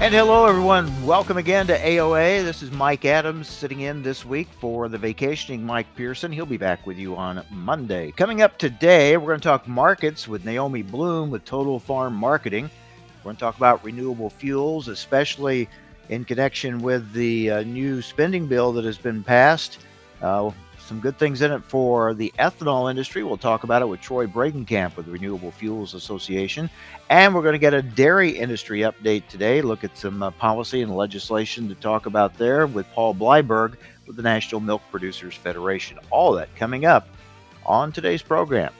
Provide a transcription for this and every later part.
And hello, everyone. Welcome again to AOA. This is Mike Adams sitting in this week for the vacationing Mike Pearson. He'll be back with you on Monday. Coming up today, we're going to talk markets with Naomi Blohm with Total Farm Marketing. We're going to talk about renewable fuels, especially in connection with the uh, new spending bill that has been passed. Uh, some good things in it for the ethanol industry. We'll talk about it with Troy Bredenkamp with the Renewable Fuels Association. And we're going to get a dairy industry update today, look at some uh, policy and legislation to talk about there with Paul Bleiberg with the National Milk Producers Federation. All that coming up on today's program.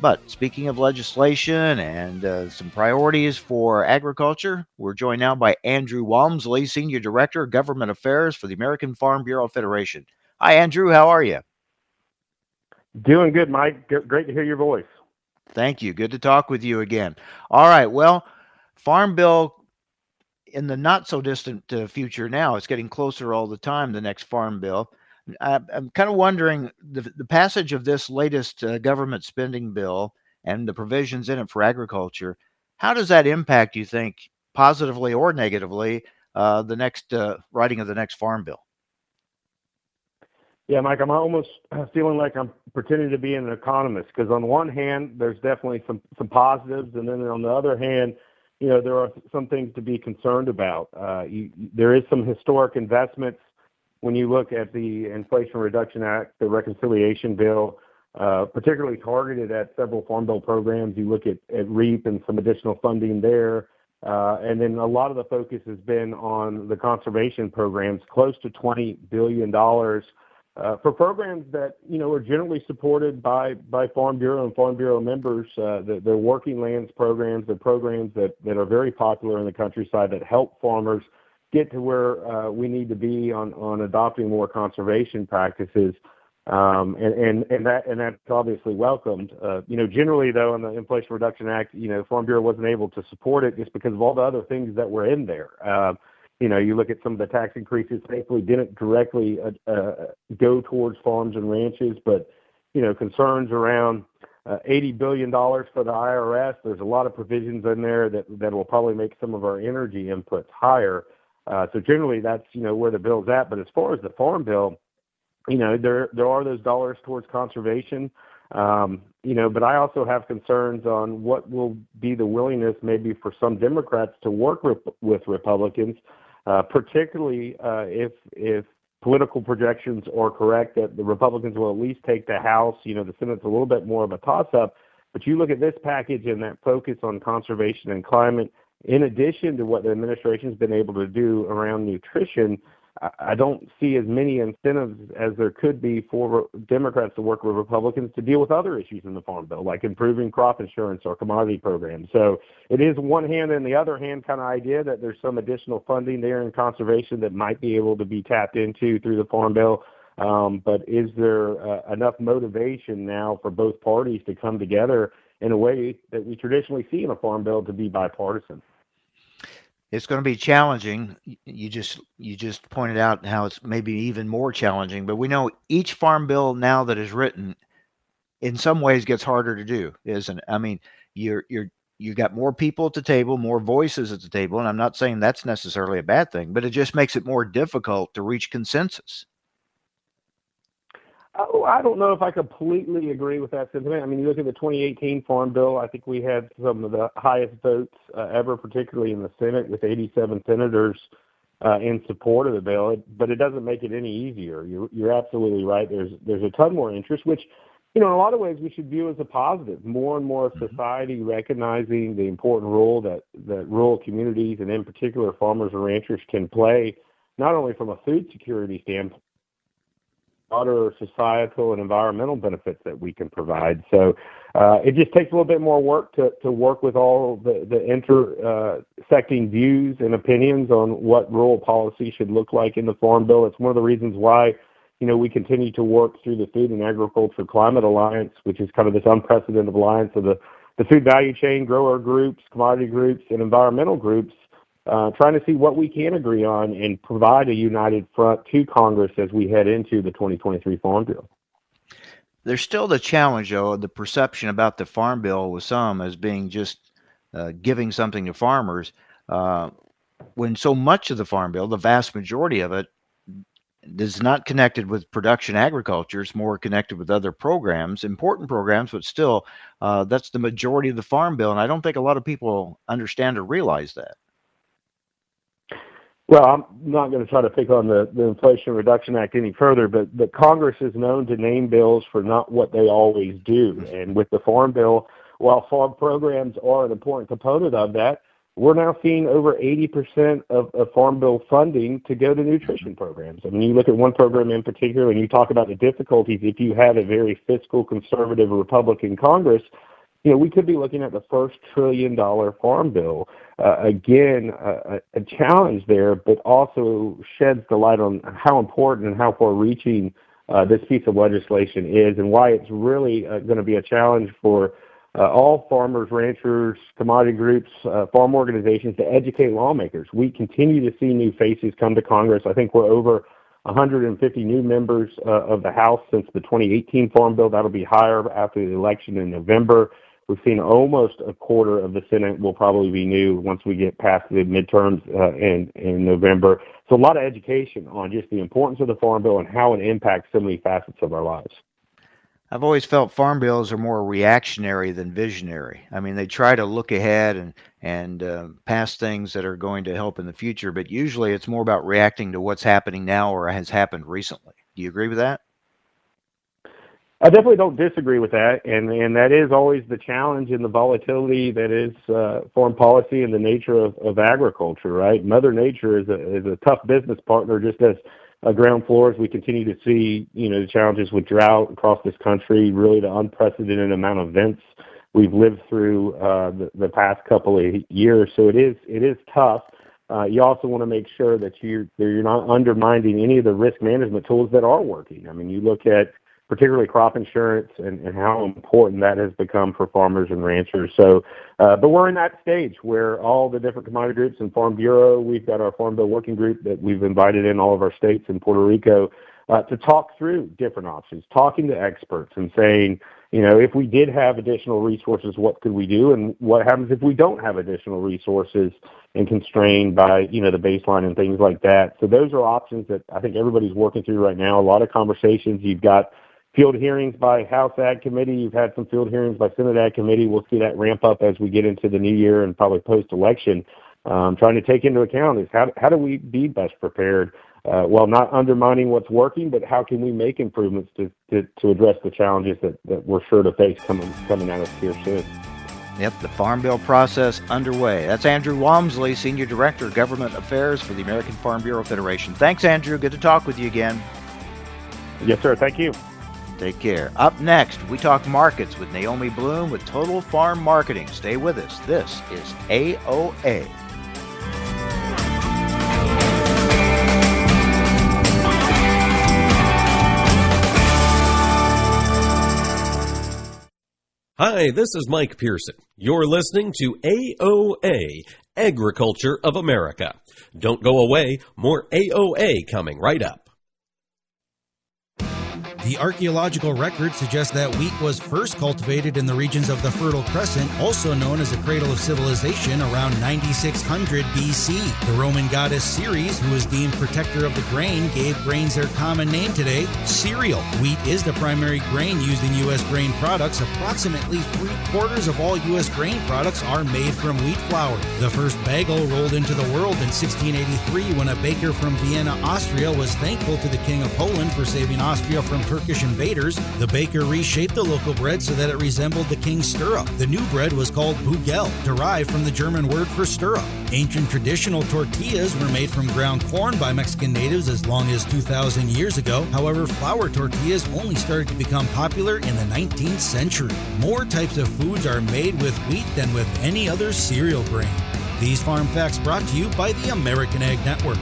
But speaking of legislation and uh, some priorities for agriculture, we're joined now by Andrew Walmsley, Senior Director of Government Affairs for the American Farm Bureau Federation. Hi, Andrew. How are you? Doing good, Mike. Great to hear your voice. Thank you. Good to talk with you again. All right. Well, Farm Bill in the not so distant uh, future now, it's getting closer all the time, the next Farm Bill. I, am kind of wondering the, the passage of this latest uh, government spending bill and the provisions in it for agriculture. How does that impact, you think, positively or negatively, uh, the next uh, writing of the next Farm Bill? Yeah, Mike, I'm almost feeling like I'm pretending to be an economist because on one hand, there's definitely some some positives, and then on the other hand, you know, there are some things to be concerned about. Uh, you, there is some historic investments when you look at the Inflation Reduction Act, the reconciliation bill, uh, particularly targeted at several farm bill programs. You look at, at REAP and some additional funding there. Uh, and then a lot of the focus has been on the conservation programs, close to $20 billion uh, for programs that you know are generally supported by by Farm Bureau and Farm Bureau members. Uh, the, they're working lands programs. They're programs that that are very popular in the countryside that help farmers get to where uh, we need to be on on adopting more conservation practices. Um, and, and and that and that's obviously welcomed. Uh, you know, generally though, in the Inflation Reduction Act, you know, Farm Bureau wasn't able to support it just because of all the other things that were in there. You know, you look at some of the tax increases, thankfully didn't directly uh, uh, go towards farms and ranches, but, you know, concerns around uh, $80 billion for the IRS. There's a lot of provisions in there that, that will probably make some of our energy inputs higher. Uh, so generally that's, you know, where the bill's at. But as far as the farm bill, you know, there, there are those dollars towards conservation. Um, you know, but I also have concerns on what will be the willingness maybe for some Democrats to work rep- with Republicans particularly uh, if if political projections are correct that the Republicans will at least take the House. You know, the Senate's a little bit more of a toss-up. But you look at this package and that focus on conservation and climate, in addition to what the administration's been able to do around nutrition, I don't see as many incentives as there could be for Democrats to work with Republicans to deal with other issues in the Farm Bill, like improving crop insurance or commodity programs. So it is one hand and the other hand kind of idea that there's some additional funding there in conservation that might be able to be tapped into through the Farm Bill. Um, but is there uh, enough motivation now for both parties to come together in a way that we traditionally see in a Farm Bill to be bipartisan? It's going to be challenging. You just you just pointed out how it's maybe even more challenging but we know each farm bill now that is written in some ways gets harder to do isn't it? I mean you're you're you've got more people at the table more voices at the table and i'm not saying that's necessarily a bad thing but it just makes it more difficult to reach consensus Oh, I don't know if I completely agree with that sentiment. I mean, you look at the 2018 Farm Bill, I think we had some of the highest votes uh, ever, particularly in the Senate, with 87 senators uh, in support of the bill. It, but it doesn't make it any easier. You're, you're absolutely right. There's there's a ton more interest, which you know, in a lot of ways, we should view as a positive. More and more mm-hmm. society recognizing the important role that that rural communities and, in particular, farmers and ranchers can play, not only from a food security standpoint broader societal and environmental benefits that we can provide. So uh, it just takes a little bit more work to, to work with all the, the intersecting uh, views and opinions on what rural policy should look like in the Farm Bill. It's one of the reasons why you know, we continue to work through the Food and Agriculture Climate Alliance, which is kind of this unprecedented alliance of the, the food value chain, grower groups, commodity groups, and environmental groups, trying to see what we can agree on and provide a united front to Congress as we head into the 2023 Farm Bill. There's still the challenge, though, the perception about the Farm Bill with some as being just uh, giving something to farmers. Uh, when so much of the Farm Bill, the vast majority of it, is not connected with production agriculture. It's more connected with other programs, important programs, but still, uh, that's the majority of the farm bill. And I don't think a lot of people understand or realize that. Well, I'm not going to try to pick on the, the Inflation Reduction Act any further, but, but Congress is known to name bills for not what they always do. And with the Farm Bill, while farm programs are an important component of that, we're now seeing over 80% of, of Farm Bill funding to go to nutrition programs. I mean, you look at one program in particular, and you talk about the difficulties if you have a very fiscal conservative Republican Congress. You know, we could be looking at the first trillion dollar farm bill. Uh, again, a, challenge there, but also sheds the light on how important and how far reaching uh, this piece of legislation is and why it's really uh, going to be a challenge for all farmers, ranchers, commodity groups, farm organizations to educate lawmakers. We continue to see new faces come to Congress. I think we're over 150 new members of the House since the 2018 Farm Bill. That'll be higher after the election in November. We've seen almost a quarter of the Senate will probably be new once we get past the midterms uh, in, in November. So a lot of education on just the importance of the Farm Bill and how it impacts so many facets of our lives. I've always felt farm bills are more reactionary than visionary. I mean, they try to look ahead and and uh, pass things that are going to help in the future, but usually it's more about reacting to what's happening now or has happened recently. Do you agree with that? I definitely don't disagree with that, and and that is always the challenge and the volatility that is uh, foreign policy and the nature of, of agriculture. Right, Mother Nature is a is a tough business partner, just as uh, ground floors. We continue to see, you know, the challenges with drought across this country, really the unprecedented amount of events we've lived through uh, the, the past couple of years. So it is it is tough. Uh, you also want to make sure that you're you're not undermining any of the risk management tools that are working. I mean, you look at particularly crop insurance and, and how important that has become for farmers and ranchers. So, uh, but we're in that stage where all the different commodity groups and Farm Bureau, we've got our Farm Bill Working Group that we've invited in all of our states and Puerto Rico uh, to talk through different options, talking to experts and saying, you know, if we did have additional resources, what could we do? And what happens if we don't have additional resources and constrained by, you know, the baseline and things like that? So those are options that I think everybody's working through right now. A lot of conversations. You've got field hearings by House Ag Committee. You've had some field hearings by Senate Ag Committee. We'll see that ramp up as we get into the new year and probably post-election. Um, trying to take into account is how how do we be best prepared uh, while not undermining what's working, but how can we make improvements to to, to address the challenges that, that we're sure to face coming coming at us here soon. Yep, the Farm Bill process underway. That's Andrew Walmsley, Senior Director of Government Affairs for the American Farm Bureau Federation. Thanks, Andrew. Good to talk with you again. Yes, sir. Thank you. Take care. Up next, we talk markets with Naomi Blohm with Total Farm Marketing. Stay with us. This is AOA. Hi, this is Mike Pearson. You're listening to AOA, Agriculture of America. Don't go away, more AOA coming right up. The archaeological record suggests that wheat was first cultivated in the regions of the Fertile Crescent, also known as the cradle of civilization, around 9600 BC. The Roman goddess Ceres, who was deemed protector of the grain, gave grains their common name today, cereal. Wheat is the primary grain used in U.S. grain products. Approximately three quarters of all U.S. grain products are made from wheat flour. The first bagel rolled into the world in 1683 when a baker from Vienna, Austria was thankful to the King of Poland for saving Austria from Turkish invaders, the baker reshaped the local bread so that it resembled the king's stirrup. The new bread was called bugel, derived from the German word for stirrup. Ancient traditional tortillas were made from ground corn by Mexican natives as long as 2,000 years ago. However, flour tortillas only started to become popular in the 19th century. More types of foods are made with wheat than with any other cereal grain. These farm facts brought to you by the American Ag Network.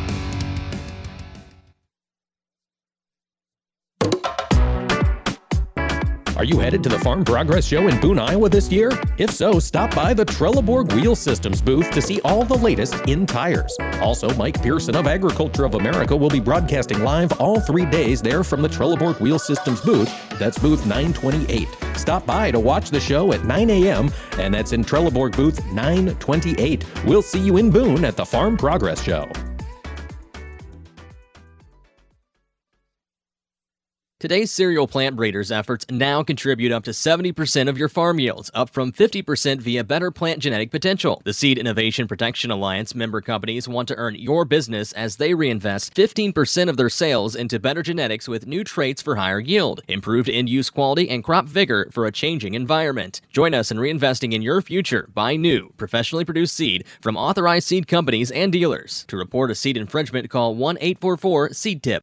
Are you headed to the Farm Progress Show in Boone, Iowa this year? If so, stop by the Trelleborg Wheel Systems booth to see all the latest in tires. Also, Mike Pearson of Agriculture of America will be broadcasting live all three days there from the Trelleborg Wheel Systems booth. That's booth 928. Stop by to watch the show at 9 a.m., and that's in Trelleborg booth 928. We'll see you in Boone at the Farm Progress Show. Today's cereal plant breeders' efforts now contribute up to 70% of your farm yields, up from 50% via better plant genetic potential. The Seed Innovation Protection Alliance member companies want to earn your business as they reinvest 15% of their sales into better genetics with new traits for higher yield, improved end use quality, and crop vigor for a changing environment. Join us in reinvesting in your future. Buy new, professionally produced seed from authorized seed companies and dealers. To report a seed infringement, call 1 844 Seed Tip.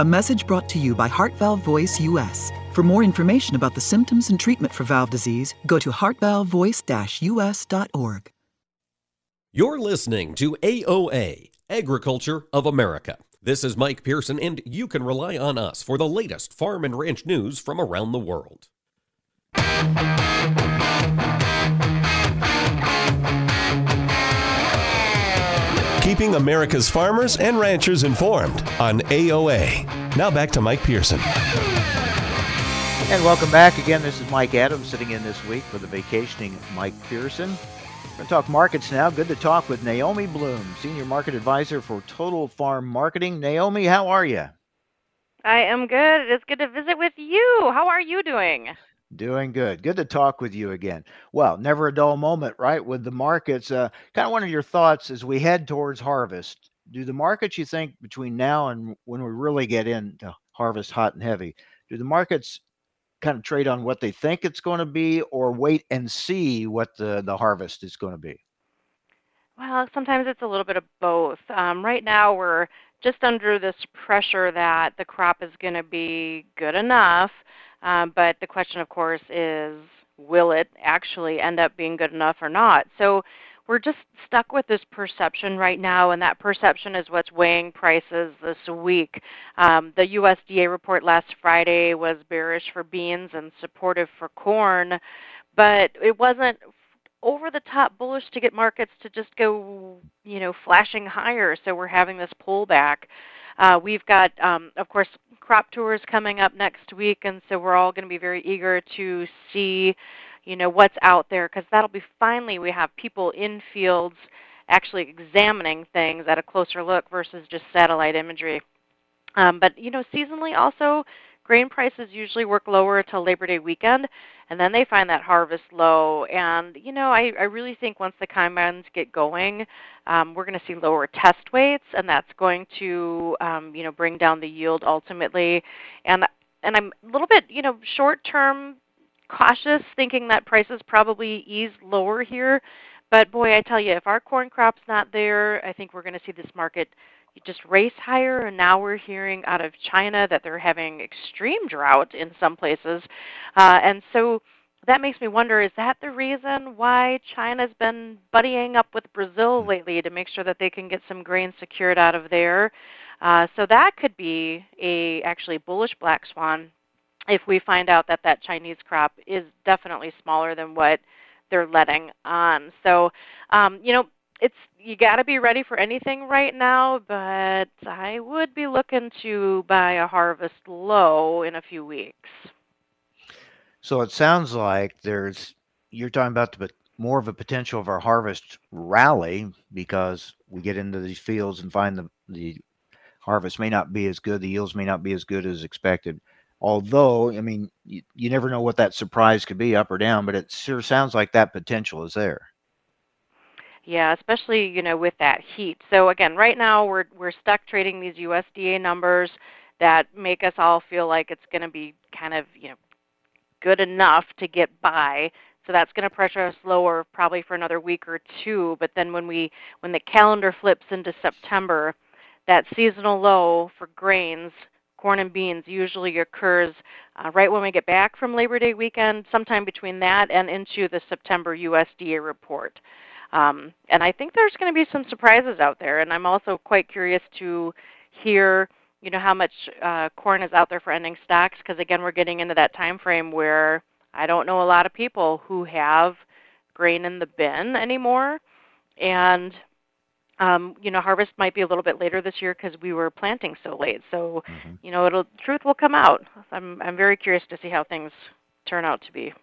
A message brought to you by Heart Valve Voice US. For more information about the symptoms and treatment for valve disease, go to heartvalvevoice-us.org. You're listening to AOA, Agriculture of America. This is Mike Pearson, and you can rely on us for the latest farm and ranch news from around the world. Keeping America's farmers and ranchers informed on AOA. Now back to Mike Pearson. And welcome back again. This is Mike Adams sitting in this week for the vacationing Mike Pearson. We're going to talk markets now. Good to talk with Naomi Blohm, Senior Market Advisor for Total Farm Marketing. Naomi, how are you? I am good. It's good to visit with you. How are you doing? Doing good. Good to talk with you again. Well, never a dull moment, right? With the markets, uh, kind of one of your thoughts as we head towards harvest. Do the markets, you think, between now and when we really get into harvest hot and heavy, do the markets kind of trade on what they think it's going to be or wait and see what the, the harvest is going to be? Well, sometimes it's a little bit of both. Um, right now, we're just under this pressure that the crop is going to be good enough um, but the question, of course, is will it actually end up being good enough or not? So we're just stuck with this perception right now, and that perception is what's weighing prices this week. Um, the USDA report last Friday was bearish for beans and supportive for corn, but it wasn't over the top bullish to get markets to just go, you know, flashing higher. So we're having this pullback. Uh, we've got, um, of course, crop tours coming up next week, and so we're all going to be very eager to see, you know, what's out there because that'll be finally we have people in fields actually examining things at a closer look versus just satellite imagery. Um, but you know, seasonally also, grain prices usually work lower until Labor Day weekend, and then they find that harvest low. And you know, I, I really think once the combines get going, um, we're going to see lower test weights, and that's going to um, you know bring down the yield ultimately. And and I'm a little bit you know short term cautious, thinking that prices probably ease lower here. But boy, I tell you, if our corn crop's not there, I think we're going to see this market just race higher. And now we're hearing out of China that they're having extreme drought in some places. Uh, and so that makes me wonder is that the reason why China's been buddying up with Brazil hmm. lately to make sure that they can get some grain secured out of there? Uh, so that could be a actually bullish black swan if we find out that that Chinese crop is definitely smaller than what they're letting on. So, um, you know, it's you got to be ready for anything right now, but I would be looking to buy a harvest low in a few weeks. So it sounds like there's you're talking about the more of a potential of our harvest rally because we get into these fields and find the the harvest may not be as good, the yields may not be as good as expected. Although, I mean, you, you never know what that surprise could be up or down, but it sure sounds like that potential is there. Yeah, especially you know with that heat. So again, right now we're we're stuck trading these USDA numbers that make us all feel like it's going to be kind of you know good enough to get by. So that's going to pressure us lower probably for another week or two. But then when we when the calendar flips into September, that seasonal low for grains, corn and beans usually occurs uh, right when we get back from Labor Day weekend, sometime between that and into the September USDA report. Um, and I think there's going to be some surprises out there. And I'm also quite curious to hear you know how much uh, corn is out there for ending stocks because again we're getting into that time frame where I don't know a lot of people who have grain in the bin anymore, and um, you know harvest might be a little bit later this year because we were planting so late. So mm-hmm. you know it'll truth will come out. I'm I'm very curious to see how things turn out to be.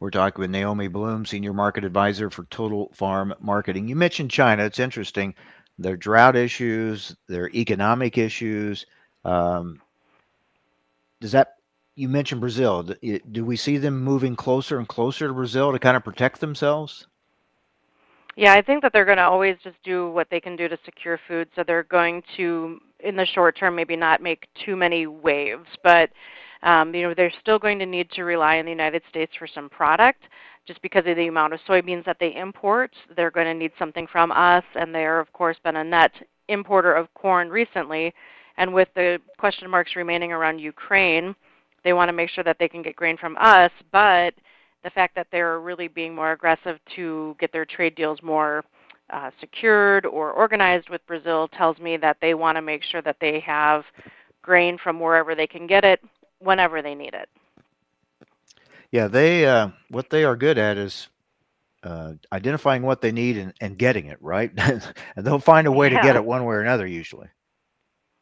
We're talking with Naomi Blohm, Senior Market Advisor for Total Farm Marketing. You mentioned China. It's interesting their drought issues, their economic issues. Um, does that you mentioned Brazil? Do, we see them moving closer and closer to Brazil to kind of protect themselves? Yeah, I think that they're going to always just do what they can do to secure food. So they're going to, in the short term, maybe not make too many waves, but um, you know they're still going to need to rely on the United States for some product just because of the amount of soybeans that they import. They're going to need something from us, and they're, of course, been a net importer of corn recently. And with the question marks remaining around Ukraine, they want to make sure that they can get grain from us, but the fact that they're really being more aggressive to get their trade deals more uh, secured or organized with Brazil tells me that they want to make sure that they have grain from wherever they can get it whenever they need it. Yeah, they uh, what they are good at is uh, identifying what they need and, and getting it right, and they'll find a way yeah. to get it one way or another usually.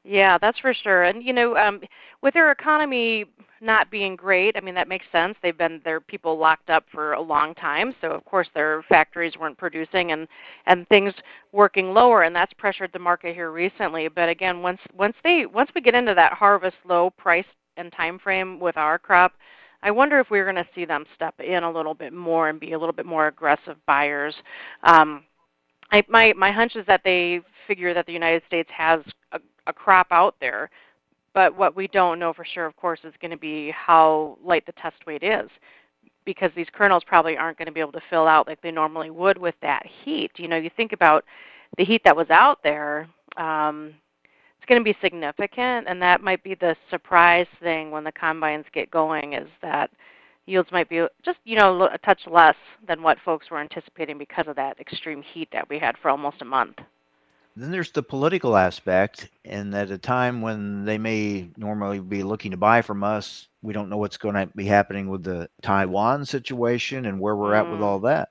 Yeah, that's for sure. And you know, um, with their economy not being great, I mean that makes sense. They've been their people locked up for a long time, so of course their factories weren't producing and and things working lower, and that's pressured the market here recently. But again, once once they once we get into that harvest low price and time frame with our crop, I wonder if we're going to see them step in a little bit more and be a little bit more aggressive buyers. Um, I, my my hunch is that they figure that the United States has a, a crop out there, but what we don't know for sure, of course, is going to be how light the test weight is, because these kernels probably aren't going to be able to fill out like they normally would with that heat. You know, you think about the heat that was out there. Um, going to be significant, and that might be the surprise thing when the combines get going is that yields might be just you know a touch less than what folks were anticipating because of that extreme heat that we had for almost a month. Then there's the political aspect, and at a time when they may normally be looking to buy from us, we don't know what's going to be happening with the Taiwan situation and where we're mm. at with mm. all that.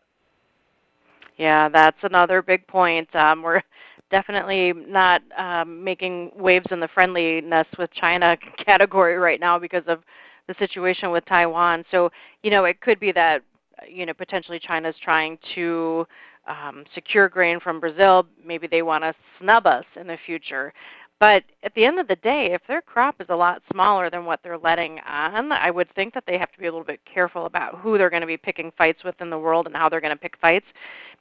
Yeah, that's another big point. Um, we're definitely not um, making waves in the friendliness with China category right now because of the situation with Taiwan. So, you know, it could be that, you know, potentially China's trying to um, secure grain from Brazil. Maybe they want to snub us in the future. But at the end of the day, if their crop is a lot smaller than what they're letting on, I would think that they have to be a little bit careful about who they're going to be picking fights with in the world and how they're going to pick fights.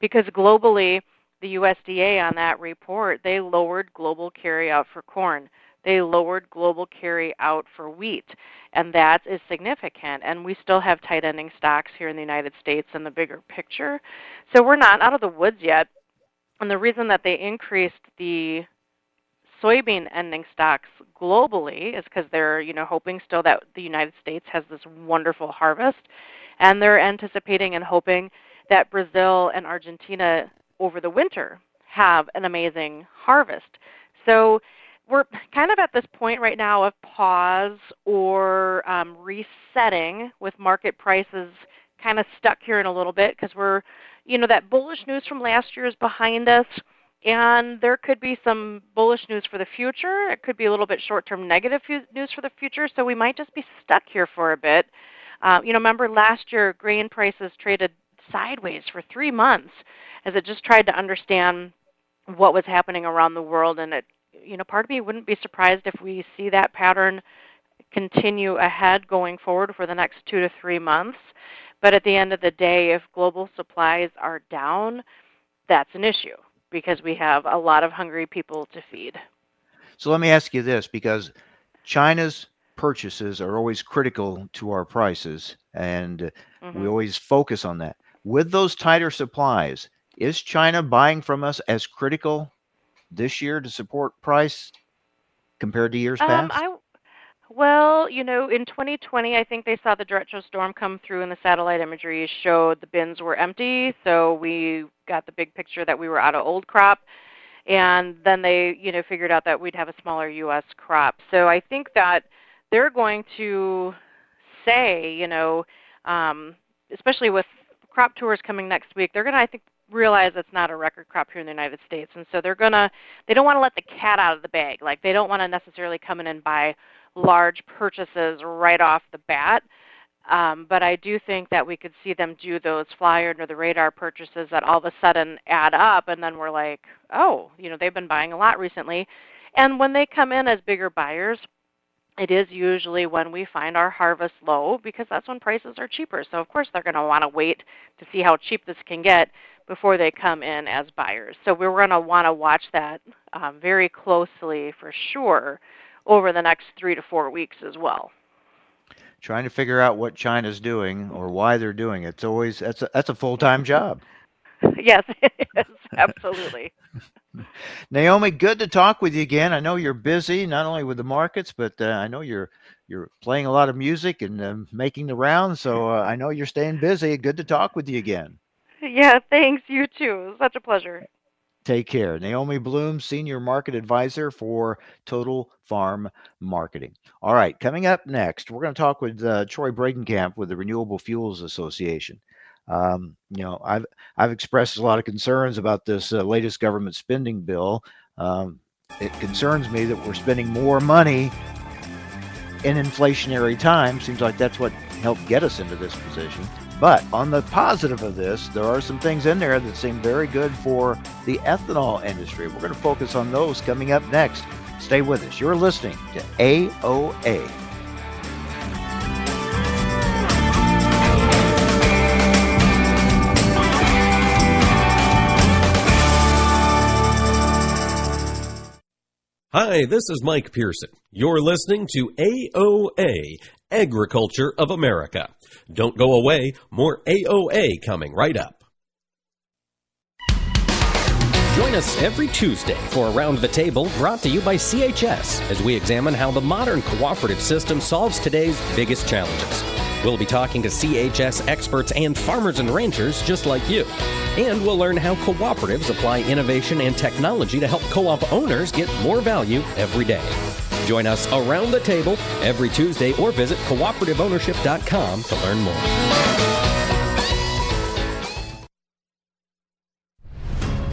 Because globally, the USDA on that report, they lowered global carryout for corn. They lowered global carryout for wheat, and that is significant. And we still have tight ending stocks here in the United States in the bigger picture. So we're not out of the woods yet. And the reason that they increased the soybean ending stocks globally is because they're you know hoping still that the United States has this wonderful harvest And they're anticipating and hoping that Brazil and Argentina over the winter have an amazing harvest. So we're kind of at this point right now of pause or um, resetting with market prices kind of stuck here in a little bit because we're, you know, that bullish news from last year is behind us. And there could be some bullish news for the future. It could be a little bit short term negative news for the future. So we might just be stuck here for a bit. Uh, you know, remember last year grain prices traded sideways for three months as it just tried to understand what was happening around the world. And it, you know, part of me wouldn't be surprised if we see that pattern continue ahead going forward for the next two to three months. But at the end of the day, if global supplies are down, that's an issue because we have a lot of hungry people to feed. So let me ask you this because China's purchases are always critical to our prices, and mm-hmm. we always focus on that. With those tighter supplies, is China buying from us as critical this year to support price compared to years um, past? I, well, you know, in 2020, I think they saw the derecho storm come through, and the satellite imagery showed the bins were empty. So we got the big picture that we were out of old crop, and then they, you know, figured out that we'd have a smaller U.S. crop. So I think that they're going to say, you know, um, especially with crop tours coming next week, they're going to, I think, realize it's not a record crop here in the United States, and so they're gonna they don't want to let the cat out of the bag. Like they don't want to necessarily come in and buy large purchases right off the bat. Um, but I do think that we could see them do those fly under the radar purchases that all of a sudden add up, and then we're like, oh, you know, they've been buying a lot recently. And when they come in as bigger buyers, it is usually when we find our harvest low because that's when prices are cheaper. So, of course, they're going to want to wait to see how cheap this can get before they come in as buyers. So we're going to want to watch that um, very closely for sure over the next three to four weeks as well. Trying to figure out what China's doing or why they're doing it. It's always that's a, that's a full time job. yes, it is absolutely. Naomi, good to talk with you again. I know you're busy, not only with the markets, but uh, I know you're you're playing a lot of music and uh, making the rounds. So uh, I know you're staying busy. Good to talk with you again. Yeah, thanks. You too. Such a pleasure. Take care. Naomi Blohm, Senior Market Advisor for Total Farm Marketing. All right, coming up next, we're going to talk with uh, Troy Bredenkamp with the Renewable Fuels Association. Um, you know, I've I've expressed a lot of concerns about this uh, latest government spending bill. Um, it concerns me that we're spending more money in inflationary times. Seems like that's what helped get us into this position. But on the positive of this, there are some things in there that seem very good for the ethanol industry. We're going to focus on those coming up next. Stay with us. You're listening to AOA. Hi, this is Mike Pearson. You're listening to AOA, Agriculture of America. Don't go away, more AOA coming right up. Join us every Tuesday for Around the Table brought to you by CHS as we examine how the modern cooperative system solves today's biggest challenges. We'll be talking to CHS experts and farmers and ranchers just like you. And we'll learn how cooperatives apply innovation and technology to help co op owners get more value every day. Join us around the table every Tuesday or visit cooperativeownership.com to learn more.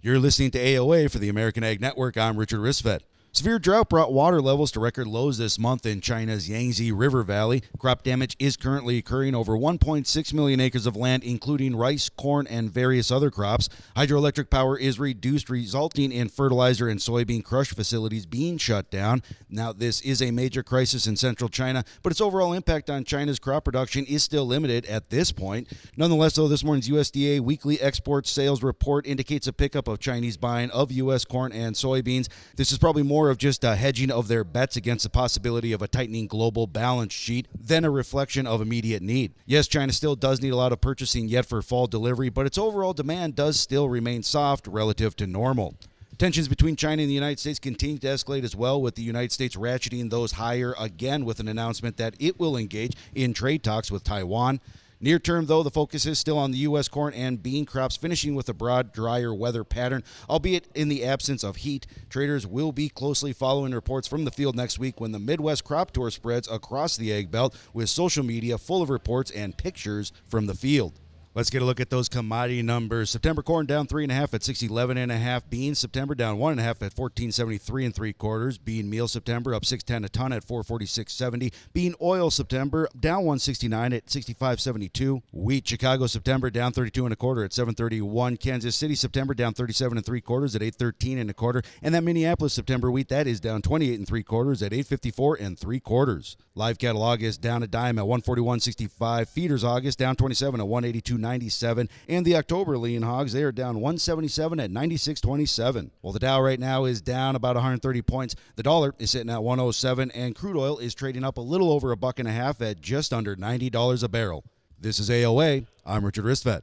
You're listening to AOA for the American Ag Network. I'm Richard Ristvet. Severe drought brought water levels to record lows this month in China's Yangtze River Valley. Crop damage is currently occurring over 1.6 million acres of land, including rice, corn, and various other crops. Hydroelectric power is reduced, resulting in fertilizer and soybean crush facilities being shut down. Now, this is a major crisis in central China, but its overall impact on China's crop production is still limited at this point. Nonetheless, though, this morning's USDA weekly export sales report indicates a pickup of Chinese buying of U.S. corn and soybeans. This is probably more of just a hedging of their bets against the possibility of a tightening global balance sheet than a reflection of immediate need. Yes, China still does need a lot of purchasing yet for fall delivery, but its overall demand does still remain soft relative to normal. Tensions between China and the United States continue to escalate as well, with the United States ratcheting those higher again with an announcement that it will engage in trade talks with Taiwan. Near term, though, the focus is still on the U.S. corn and bean crops, finishing with a broad, drier weather pattern, albeit in the absence of heat. Traders will be closely following reports from the field next week when the Midwest Crop Tour spreads across the Egg Belt with social media full of reports and pictures from the field. Let's get a look at those commodity numbers. September corn down three and a half at six eleven and a half. Beans September down one and a half at fourteen seventy three and three quarters. Bean meal September up six ten a ton at four forty six seventy. Bean oil September down one sixty nine at sixty five seventy two. Wheat Chicago September down thirty two and a quarter at seven thirty one. Kansas City September down thirty seven and three quarters at eight thirteen and a quarter. And that Minneapolis September wheat that is down twenty eight and three quarters at eight fifty four and three quarters. Live cattle August down a dime at one forty one sixty five. Feeders August down twenty seven at one eighty two ninety seven. And the October lean hogs, they are down 177 at 96.27. Well, the Dow right now is down about 130 points. The dollar is sitting at 107, and crude oil is trading up a little over a buck and a half at just under $90 a barrel. This is AOA. I'm Richard Ristvet.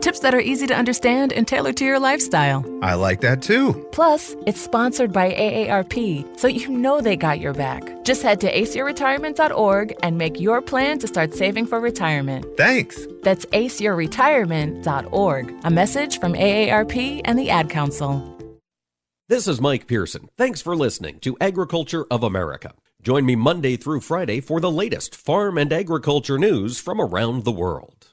Tips that are easy to understand and tailored to your lifestyle. I like that too. Plus, it's sponsored by AARP, so you know they got your back. Just head to aceyourretirement.org and make your plan to start saving for retirement. Thanks. That's aceyourretirement.org. A message from AARP and the Ad Council. This is Mike Pearson. Thanks for listening to Agriculture of America. Join me Monday through Friday for the latest farm and agriculture news from around the world.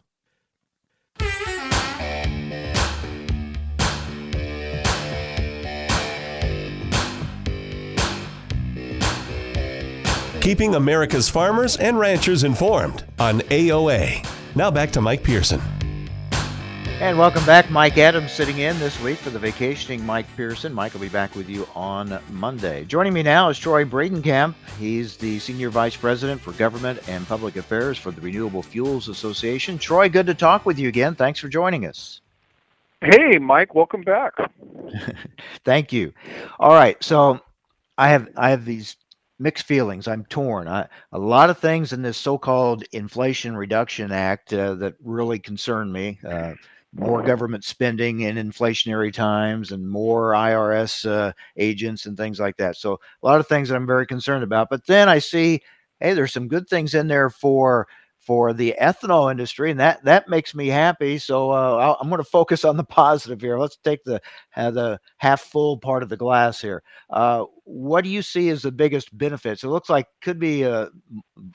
Keeping America's farmers and ranchers informed on AOA. Now back to Mike Pearson. And welcome back. Mike Adams sitting in this week for the vacationing Mike Pearson. Mike will be back with you on Monday. Joining me now is Troy Bredenkamp. He's the Senior Vice President for Government and Public Affairs for the Renewable Fuels Association. Troy, good to talk with you again. Thanks for joining us. Hey, Mike, welcome back. Thank you. All right, so I have I have these mixed feelings. I'm torn. I, a lot of things in this so-called Inflation Reduction Act uh, that really concern me. Uh, more government spending in inflationary times and more IRS uh, agents and things like that. So a lot of things that I'm very concerned about. But then I see, hey, there's some good things in there for for the ethanol industry, and that that makes me happy. So uh, I'm going to focus on the positive here. Let's take the uh, the half full part of the glass here. Uh, what do you see as the biggest benefits? It looks like could be uh,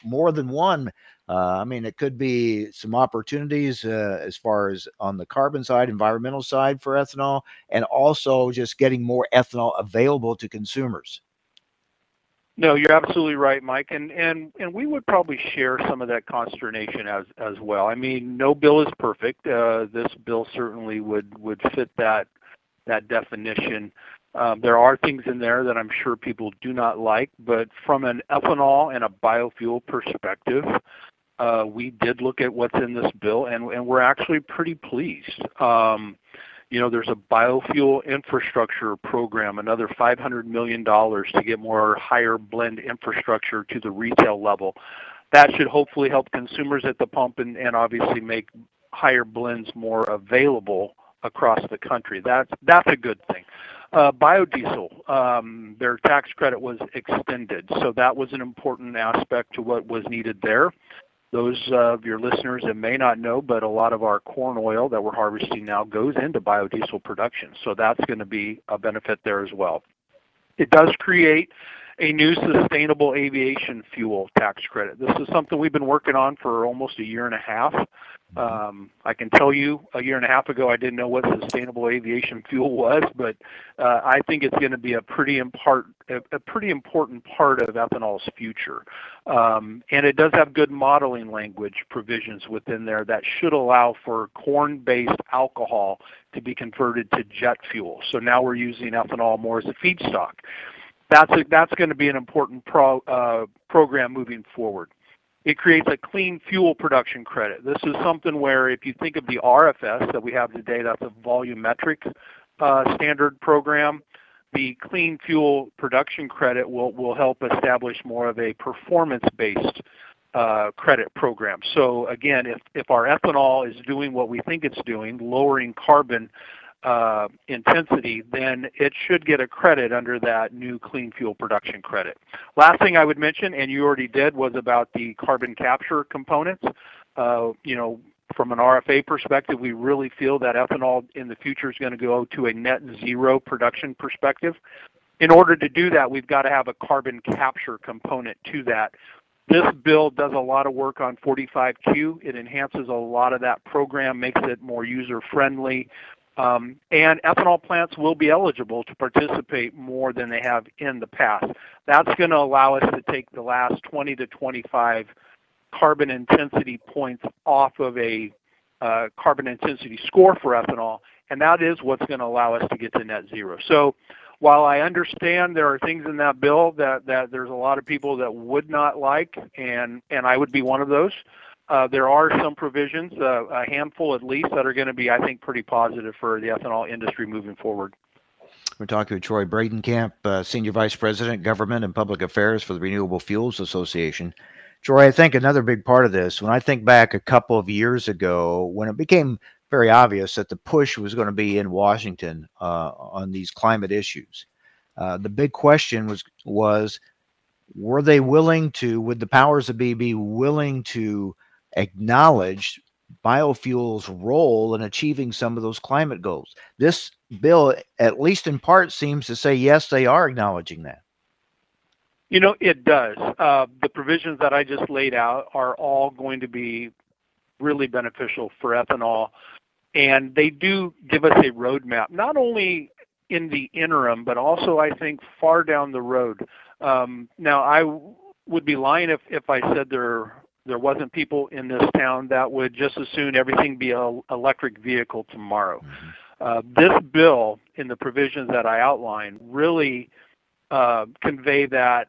more than one. Uh, I mean, it could be some opportunities uh, as far as on the carbon side, environmental side for ethanol, and also just getting more ethanol available to consumers. No, you're absolutely right, Mike, and and and we would probably share some of that consternation as as well. I mean, no bill is perfect. Uh, this bill certainly would would fit that that definition. Um, there are things in there that I'm sure people do not like, but from an ethanol and a biofuel perspective, uh, we did look at what's in this bill, and and we're actually pretty pleased. Um, You know, there's a biofuel infrastructure program, another $500 million to get more higher blend infrastructure to the retail level. That should hopefully help consumers at the pump and, and obviously make higher blends more available across the country. That's that's a good thing. Uh, biodiesel, um, their tax credit was extended, so that was an important aspect to what was needed there. Those of your listeners that may not know, but a lot of our corn oil that we're harvesting now goes into biodiesel production, so that's going to be a benefit there as well. It does create a new sustainable aviation fuel tax credit. This is something we've been working on for almost a year and a half. Um, I can tell you a year and a half ago I didn't know what sustainable aviation fuel was, but uh, I think it's going to be a pretty, impart, a, a pretty important part of ethanol's future. Um, and it does have good modeling language provisions within there that should allow for corn-based alcohol to be converted to jet fuel. So now we're using ethanol more as a feedstock that's a, that's going to be an important pro, uh, program moving forward. It creates a clean fuel production credit. This is something where if you think of the RFS that we have today, that's a volumetric uh, standard program. The clean fuel production credit will, will help establish more of a performance-based uh, credit program. So again, if, if our ethanol is doing what we think it's doing, lowering carbon uh, intensity, then it should get a credit under that new clean fuel production credit. Last thing I would mention, and you already did, was about the carbon capture components. Uh, you know, from an RFA perspective, we really feel that ethanol in the future is going to go to a net zero production perspective. In order to do that, we've got to have a carbon capture component to that. This bill does a lot of work on 45Q. It enhances a lot of that program, makes it more user friendly, um, and ethanol plants will be eligible to participate more than they have in the past. That's going to allow us to take the last 20 to 25 carbon intensity points off of a uh, carbon intensity score for ethanol, and that is what's going to allow us to get to net zero. So while I understand there are things in that bill that, that there's a lot of people that would not like, and, and I would be one of those, uh, there are some provisions, uh, a handful at least, that are going to be, I think, pretty positive for the ethanol industry moving forward. We're talking with Troy Bredenkamp, uh, Senior Vice President, Government and Public Affairs for the Renewable Fuels Association. Troy, I think another big part of this, when I think back a couple of years ago, when it became very obvious that the push was going to be in Washington uh, on these climate issues, uh, the big question was was were they willing to, would the powers that be be willing to acknowledged biofuels' role in achieving some of those climate goals. This bill, at least in part, seems to say yes, they are acknowledging that. You know, it does. Uh, the provisions that I just laid out are all going to be really beneficial for ethanol, and they do give us a roadmap, not only in the interim, but also I think far down the road. Um, now, I would be lying if, if I said there there wasn't people in this town that would just as soon everything be an electric vehicle tomorrow. Mm-hmm. Uh, this bill, in the provisions that I outlined, really uh, convey that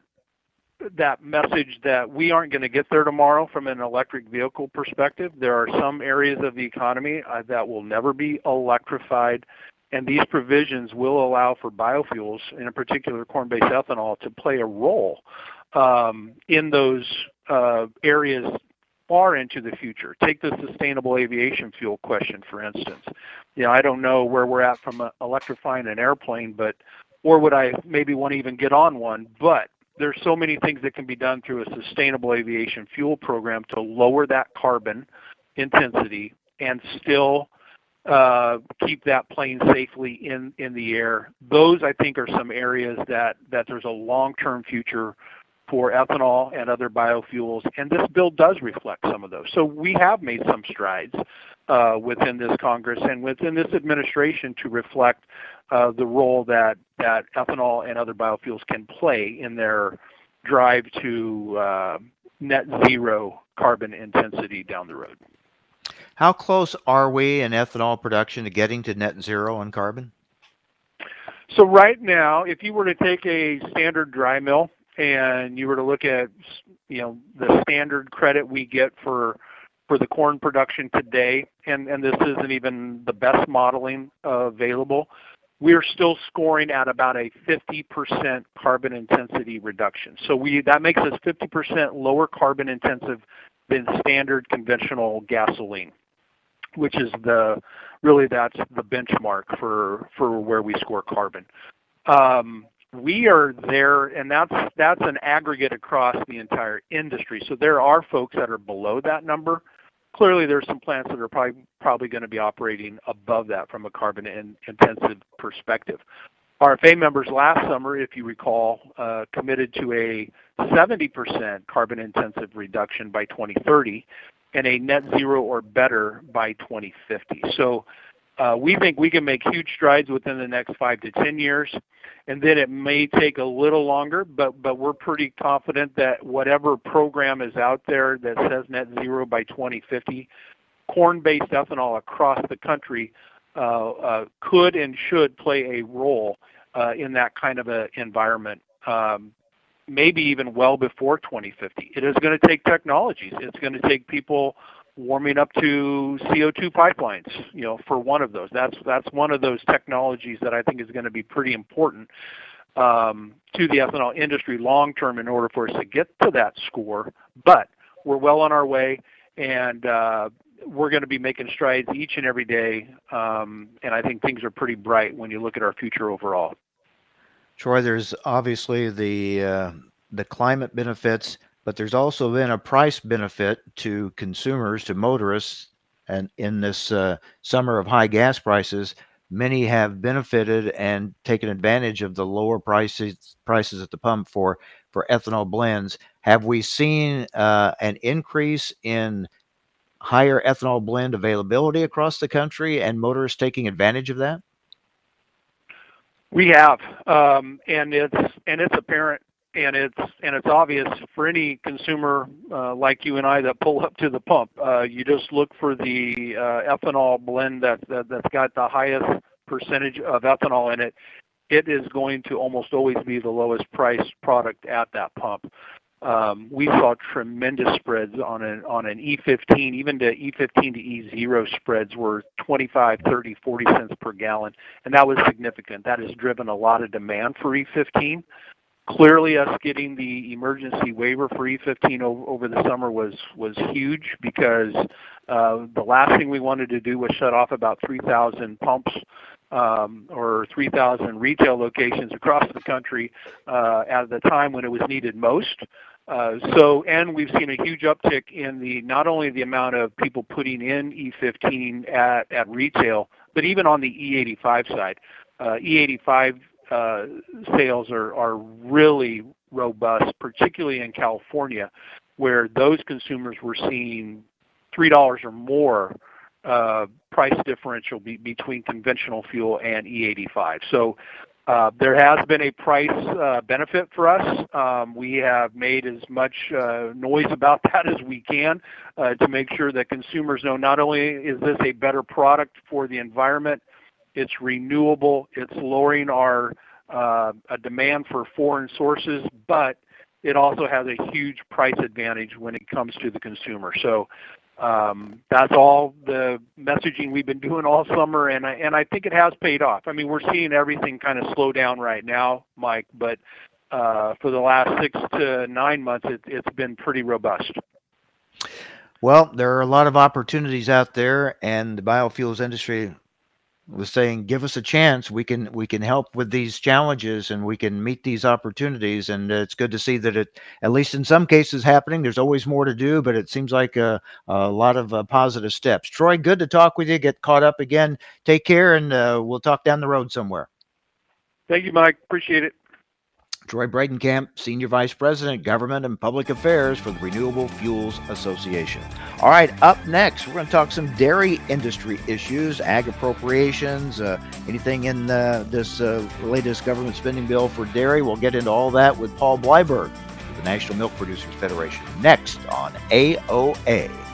that message that we aren't going to get there tomorrow from an electric vehicle perspective. There are some areas of the economy uh, that will never be electrified, and these provisions will allow for biofuels, in particular corn-based ethanol, to play a role um, in those uh, areas far into the future. Take the sustainable aviation fuel question, for instance. You know, I don't know where we're at from uh, electrifying an airplane, but or would I maybe want to even get on one? But there's so many things that can be done through a sustainable aviation fuel program to lower that carbon intensity and still uh, keep that plane safely in, in the air. Those I think are some areas that, that there's a long-term future for ethanol and other biofuels, and this bill does reflect some of those. So we have made some strides uh, within this Congress and within this administration to reflect uh, the role that, that ethanol and other biofuels can play in their drive to uh, net zero carbon intensity down the road. How close are we in ethanol production to getting to net zero on carbon? So right now, if you were to take a standard dry mill and you were to look at you know the standard credit we get for for the corn production today, and, and this isn't even the best modeling available, we're still scoring at about a 50% carbon intensity reduction. So we that makes us 50% lower carbon intensive than standard conventional gasoline, which is the really that's the benchmark for for where we score carbon. Um, we are there, and that's that's an aggregate across the entire industry. So there are folks that are below that number. Clearly, there's some plants that are probably probably going to be operating above that from a carbon in, intensive perspective. RFA members last summer, if you recall, uh, committed to a 70% carbon intensive reduction by 2030 and a net zero or better by 2050. So we think we can make huge strides within the next five to 10 years, and then it may take a little longer, but, but we're pretty confident that whatever program is out there that says net zero by 2050, corn-based ethanol across the country uh, uh, could and should play a role uh, in that kind of an environment. Um, maybe even well before 2050. It is going to take technologies. It's going to take people warming up to CO2 pipelines, you know, for one of those. That's that's one of those technologies that I think is going to be pretty important um, to the ethanol industry long term in order for us to get to that score. But we're well on our way, and uh, we're going to be making strides each and every day. Um, and I think things are pretty bright when you look at our future overall. Troy, there's obviously the uh, the climate benefits but there's also been a price benefit to consumers, to motorists, and in this uh, summer of high gas prices, many have benefited and taken advantage of the lower prices prices at the pump for for ethanol blends. Have we seen uh, an increase in higher ethanol blend availability across the country, and motorists taking advantage of that? We have, um, and it's and it's apparent and it's and it's obvious for any consumer uh, like you and I that pull up to the pump. Uh, you just look for the uh, ethanol blend that, that that's got the highest percentage of ethanol in it. It is going to almost always be the lowest priced product at that pump. Um, we saw tremendous spreads on an on an E15, even to E15 to E0 spreads were 25, 30, 40 cents per gallon, and that was significant. That has driven a lot of demand for E15. Clearly, us getting the emergency waiver for E15 over, the summer was was huge because uh, the last thing we wanted to do was shut off about 3,000 pumps um, or 3,000 retail locations across the country uh, at the time when it was needed most. Uh, so, and we've seen a huge uptick in the not only the amount of people putting in E15 at, at retail, but even on the E85 side. Uh, E85 uh, sales are, really robust, particularly in California, where those consumers were seeing three dollars or more uh, price differential be, between conventional fuel and E85. So uh, there has been a price uh, benefit for us. Um, we have made as much uh, noise about that as we can uh, to make sure that consumers know not only is this a better product for the environment, it's renewable. It's lowering our uh, demand for foreign sources, but it also has a huge price advantage when it comes to the consumer. So um, that's all the messaging we've been doing all summer, and I, and I think it has paid off. I mean, we're seeing everything kind of slow down right now, Mike, but uh, for the last six to nine months, it, it's been pretty robust. Well, there are a lot of opportunities out there, and the biofuels industry was saying, "Give us a chance. We can we can help with these challenges, and we can meet these opportunities." And it's good to see that it, at least in some cases, happening. There's always more to do, but it seems like a, a lot of uh, positive steps. Troy, good to talk with you. Get caught up again. Take care, and uh, we'll talk down the road somewhere. Thank you, Mike. Appreciate it. Troy Bredenkamp, Senior Vice President, Government and Public Affairs for the Renewable Fuels Association. All right, up next, we're going to talk some dairy industry issues, ag appropriations, uh, anything in uh, this uh, latest government spending bill for dairy. We'll get into all that with Paul Bleiberg of the National Milk Producers Federation next on AOA.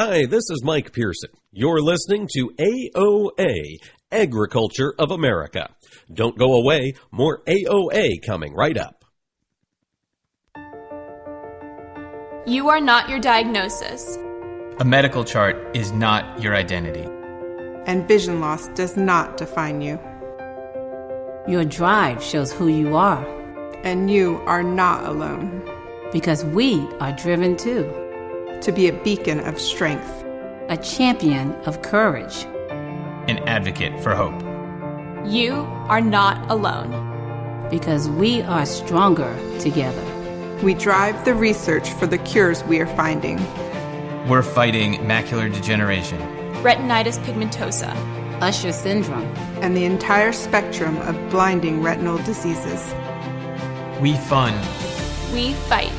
Hi, this is Mike Pearson. You're listening to AOA, Agriculture of America. Don't go away, more AOA coming right up. You are not your diagnosis. A medical chart is not your identity. And vision loss does not define you. Your drive shows who you are. And you are not alone. Because we are driven too. To be a beacon of strength, a champion of courage, an advocate for hope. You are not alone. Because we are stronger together. We drive the research for the cures we are finding. We're fighting macular degeneration, retinitis pigmentosa, Usher syndrome, and the entire spectrum of blinding retinal diseases. We fund. We fight.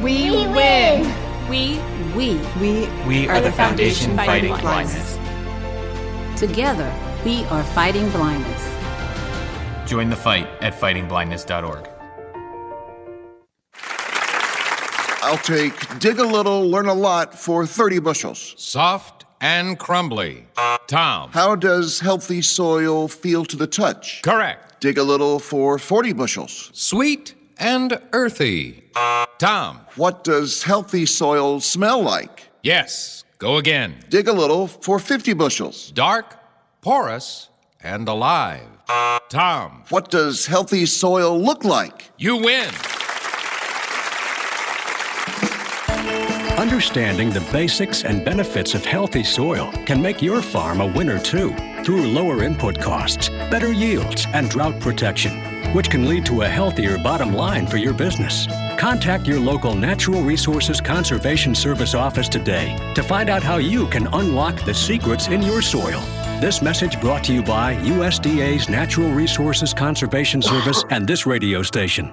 We, we win. win. We, we, we, we are, are the foundation, foundation fighting, fighting blindness. blindness. Together, we are fighting blindness. Join the fight at fightingblindness.org. I'll take dig a little, learn a lot for 30 bushels. Soft and crumbly. Tom. How does healthy soil feel to the touch? Correct. Dig a little for 40 bushels. Sweet and earthy. Tom. What does healthy soil smell like? Yes. Go again. Dig a little for 50 bushels. Dark, porous, and alive. Tom. What does healthy soil look like? You win. Understanding the basics and benefits of healthy soil can make your farm a winner too through lower input costs, better yields, and drought protection, which can lead to a healthier bottom line for your business. Contact your local Natural Resources Conservation Service office today to find out how you can unlock the secrets in your soil. This message brought to you by USDA's Natural Resources Conservation Service and this radio station.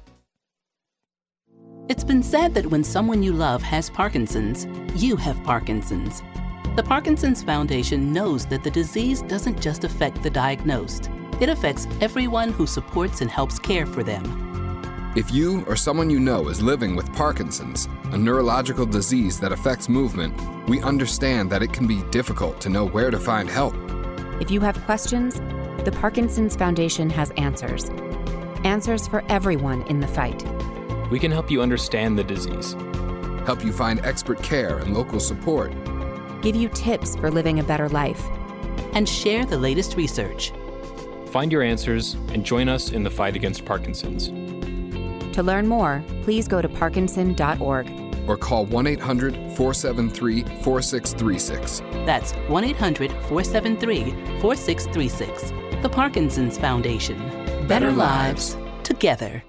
It's been said that when someone you love has Parkinson's, you have Parkinson's. The Parkinson's Foundation knows that the disease doesn't just affect the diagnosed, it affects everyone who supports and helps care for them. If you or someone you know is living with Parkinson's, a neurological disease that affects movement, we understand that it can be difficult to know where to find help. If you have questions, the Parkinson's Foundation has answers. Answers for everyone in the fight. We can help you understand the disease, help you find expert care and local support, give you tips for living a better life, and share the latest research. Find your answers and join us in the fight against Parkinson's. To learn more, please go to parkinson.org or call 1 800 473 4636. That's 1 800 473 4636. The Parkinson's Foundation. Better, Better lives, together.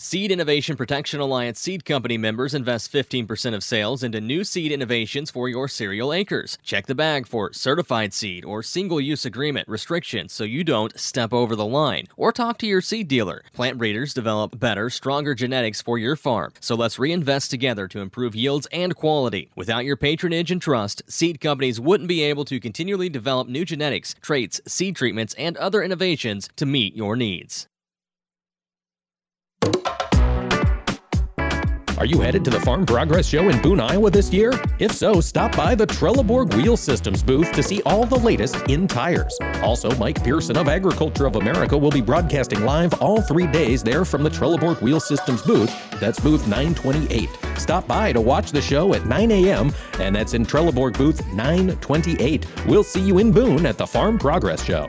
Seed Innovation Protection Alliance Seed Company members invest 15% of sales into new seed innovations for your cereal acres. Check the bag for certified seed or single use agreement restrictions so you don't step over the line. Or talk to your seed dealer. Plant breeders develop better, stronger genetics for your farm. So let's reinvest together to improve yields and quality. Without your patronage and trust, seed companies wouldn't be able to continually develop new genetics, traits, seed treatments, and other innovations to meet your needs. Are you headed to the Farm Progress Show in Boone, Iowa this year? If so, stop by the Trelleborg Wheel Systems booth to see all the latest in tires. Also, Mike Pearson of Agriculture of America will be broadcasting live all three days there from the Trelleborg Wheel Systems booth. That's booth 928. Stop by to watch the show at 9 a.m., and that's in Trelleborg booth 928. We'll see you in Boone at the Farm Progress Show.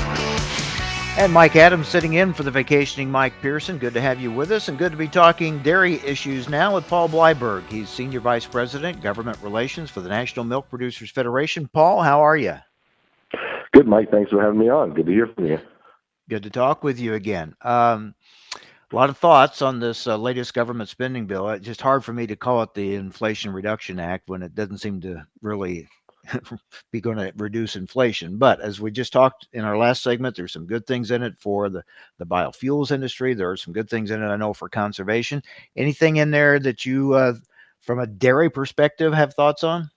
And Mike Adams sitting in for the vacationing Mike Pearson. Good to have you with us, and good to be talking dairy issues now with Paul Bleiberg. He's Senior Vice President, Government Relations for the National Milk Producers Federation. Paul, how are you? Good, Mike. Thanks for having me on. Good to hear from you. Good to talk with you again. Um, a lot of thoughts on this uh, latest government spending bill. It's just hard for me to call it the Inflation Reduction Act when it doesn't seem to really be going to reduce inflation. But as we just talked in our last segment, there's some good things in it for the, the biofuels industry. There are some good things in it, I know, for conservation. Anything in there that you, uh, from a dairy perspective, have thoughts on?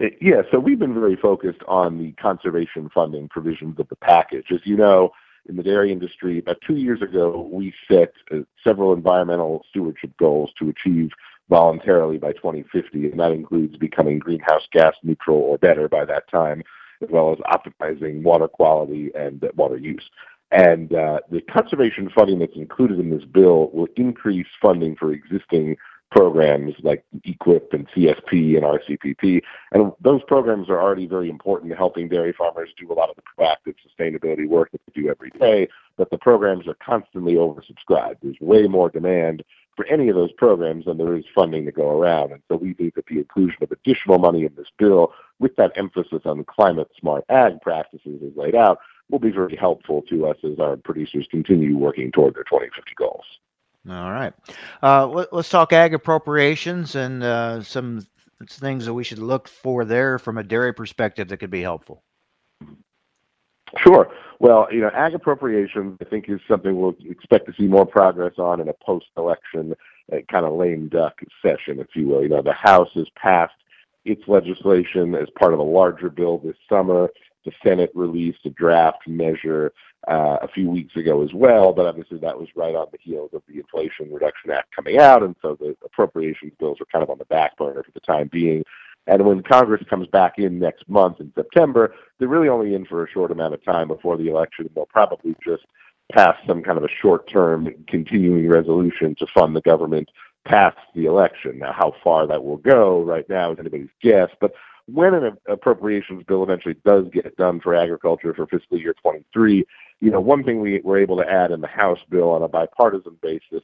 Uh, yeah, so we've been very focused on the conservation funding provisions of the package. As you know, in the dairy industry. About two years ago, we set uh, several environmental stewardship goals to achieve voluntarily by 2050, and that includes becoming greenhouse gas neutral or better by that time, as well as optimizing water quality and water use. And uh, the conservation funding that's included in this bill will increase funding for existing programs like EQIP and CSP and RCPP. And those programs are already very important to helping dairy farmers do a lot of the proactive sustainability work that they do every day. But the programs are constantly oversubscribed. There's way more demand for any of those programs than there is funding to go around. And so we think that the inclusion of additional money in this bill with that emphasis on climate smart ag practices as laid out will be very helpful to us as our producers continue working toward their 2050 goals. All right. Uh, let, us talk ag appropriations and uh, some things that we should look for there from a dairy perspective that could be helpful. Sure. Well, you know, ag appropriations, I think, is something we'll expect to see more progress on in a post-election uh, kind of lame duck session, if you will. You know, the House has passed its legislation as part of a larger bill this summer. The Senate released a draft measure uh, a few weeks ago as well, but obviously that was right on the heels of the Inflation Reduction Act coming out, and so the appropriations bills are kind of on the back burner for the time being. And when Congress comes back in next month in September, they're really only in for a short amount of time before the election. They'll probably just pass some kind of a short-term continuing resolution to fund the government past the election. Now, how far that will go right now is anybody's guess, but when an appropriations bill eventually does get done for agriculture for fiscal year 23, you know, one thing we were able to add in the House bill on a bipartisan basis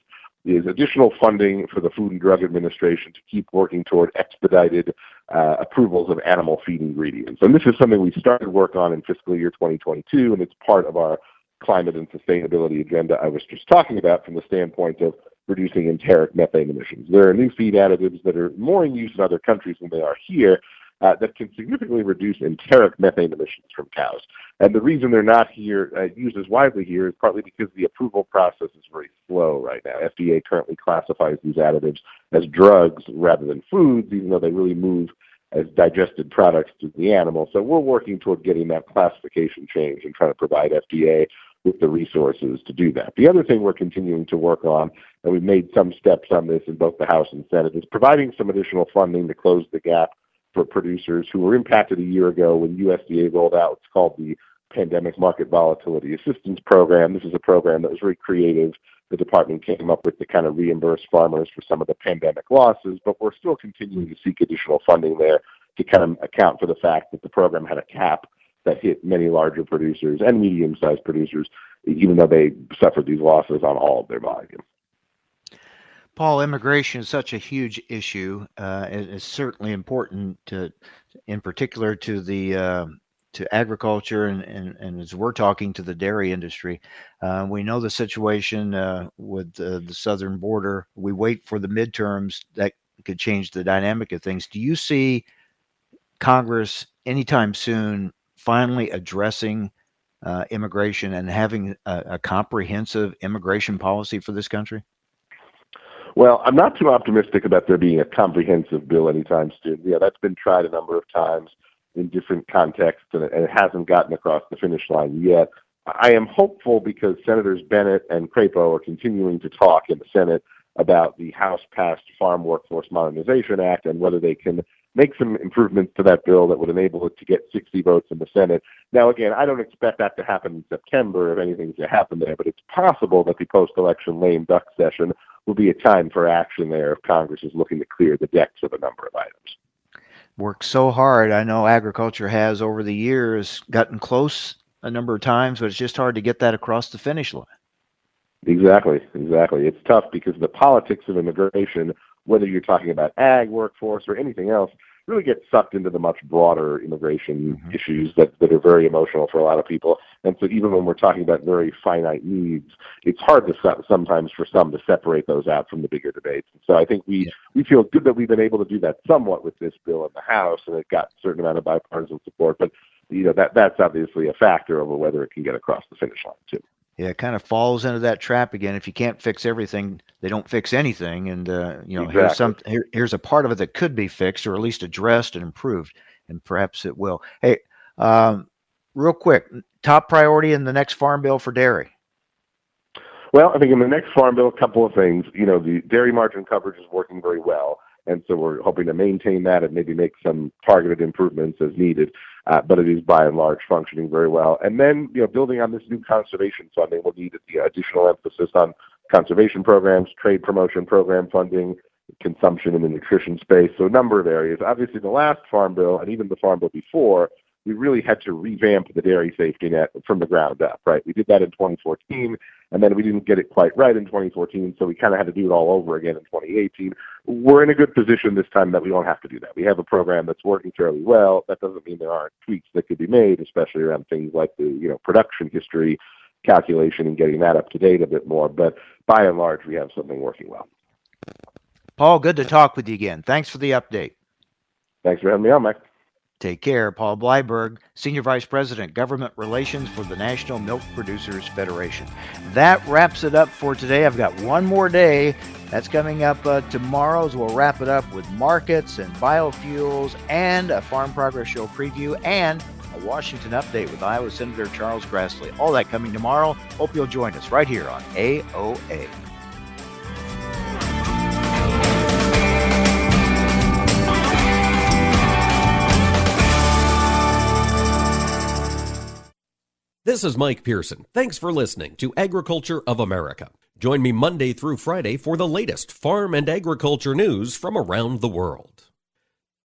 is additional funding for the Food and Drug Administration to keep working toward expedited uh, approvals of animal feed ingredients. And this is something we started work on in fiscal year 2022, and it's part of our climate and sustainability agenda I was just talking about from the standpoint of reducing enteric methane emissions. There are new feed additives that are more in use in other countries than they are here, uh, that can significantly reduce enteric methane emissions from cows. And the reason they're not here uh, used as widely here is partly because the approval process is very slow right now. FDA currently classifies these additives as drugs rather than foods, even though they really move as digested products to the animal. So we're working toward getting that classification change and trying to provide FDA with the resources to do that. The other thing we're continuing to work on, and we've made some steps on this in both the House and Senate, is providing some additional funding to close the gap for producers who were impacted a year ago when USDA rolled out what's called the Pandemic Market Volatility Assistance Program. This is a program that was very creative. The department came up with to kind of reimburse farmers for some of the pandemic losses, but we're still continuing to seek additional funding there to kind of account for the fact that the program had a cap that hit many larger producers and medium-sized producers, even though they suffered these losses on all of their volume. Paul, immigration is such a huge issue. Uh, it is certainly important to, in particular, to the uh, to agriculture and, and, and as we're talking to the dairy industry. Uh, we know the situation uh, with the southern border. We wait for the midterms that could change the dynamic of things. Do you see Congress anytime soon finally addressing uh, immigration and having a, a comprehensive immigration policy for this country? Well, I'm not too optimistic about there being a comprehensive bill anytime soon. Yeah, that's been tried a number of times in different contexts, and it hasn't gotten across the finish line yet. I am hopeful because Senators Bennet and Crapo are continuing to talk in the Senate about the House passed Farm Workforce Modernization Act and whether they can make some improvements to that bill that would enable it to get 60 votes in the Senate. Now, again, I don't expect that to happen in September if anything's to happen there, but it's possible that the post election lame duck session will be a time for action there if Congress is looking to clear the decks of a number of items. Worked so hard. I know agriculture has over the years gotten close a number of times, but it's just hard to get that across the finish line. Exactly, exactly. It's tough because the politics of immigration, whether you're talking about ag workforce or anything else, really get sucked into the much broader immigration mm-hmm. issues that, that are very emotional for a lot of people. And so even when we're talking about very finite needs, it's hard to sometimes for some to separate those out from the bigger debates. And so I think we, yeah. we feel good that we've been able to do that somewhat with this bill in the House, and it got a certain amount of bipartisan support. But you know that that's obviously a factor over whether it can get across the finish line too. Yeah, it kind of falls into that trap again. If you can't fix everything, they don't fix anything. And uh, you know, exactly. here's some here, here's a part of it that could be fixed or at least addressed and improved, and perhaps it will. Hey, um, real quick, top priority in the next farm bill for dairy. Well, I think in the next farm bill, a couple of things. You know, the dairy margin coverage is working very well, and so we're hoping to maintain that and maybe make some targeted improvements as needed uh, but it is by and large functioning very well. And then, you know, building on this new conservation funding, we'll need the additional emphasis on conservation programs, trade promotion program funding, consumption in the nutrition space. So a number of areas. Obviously, the last farm bill and even the farm bill before we really had to revamp the dairy safety net from the ground up, right? We did that in 2014, and then we didn't get it quite right in 2014, so we kind of had to do it all over again in 2018. We're in a good position this time that we don't have to do that. We have a program that's working fairly well. That doesn't mean there aren't tweaks that could be made, especially around things like the you know production history calculation and getting that up to date a bit more. But by and large, we have something working well. Paul, good to talk with you again. Thanks for the update. Thanks for having me on, Mike. Take care. Paul Bleiberg, Senior Vice President, Government Relations for the National Milk Producers Federation. That wraps it up for today. I've got one more day. That's coming up uh, tomorrow. As we'll wrap it up with markets and biofuels and a Farm Progress Show preview and a Washington update with Iowa Senator Charles Grassley. All that coming tomorrow. Hope you'll join us right here on AOA. This is Mike Pearson. Thanks for listening to Agriculture of America. Join me Monday through Friday for the latest farm and agriculture news from around the world.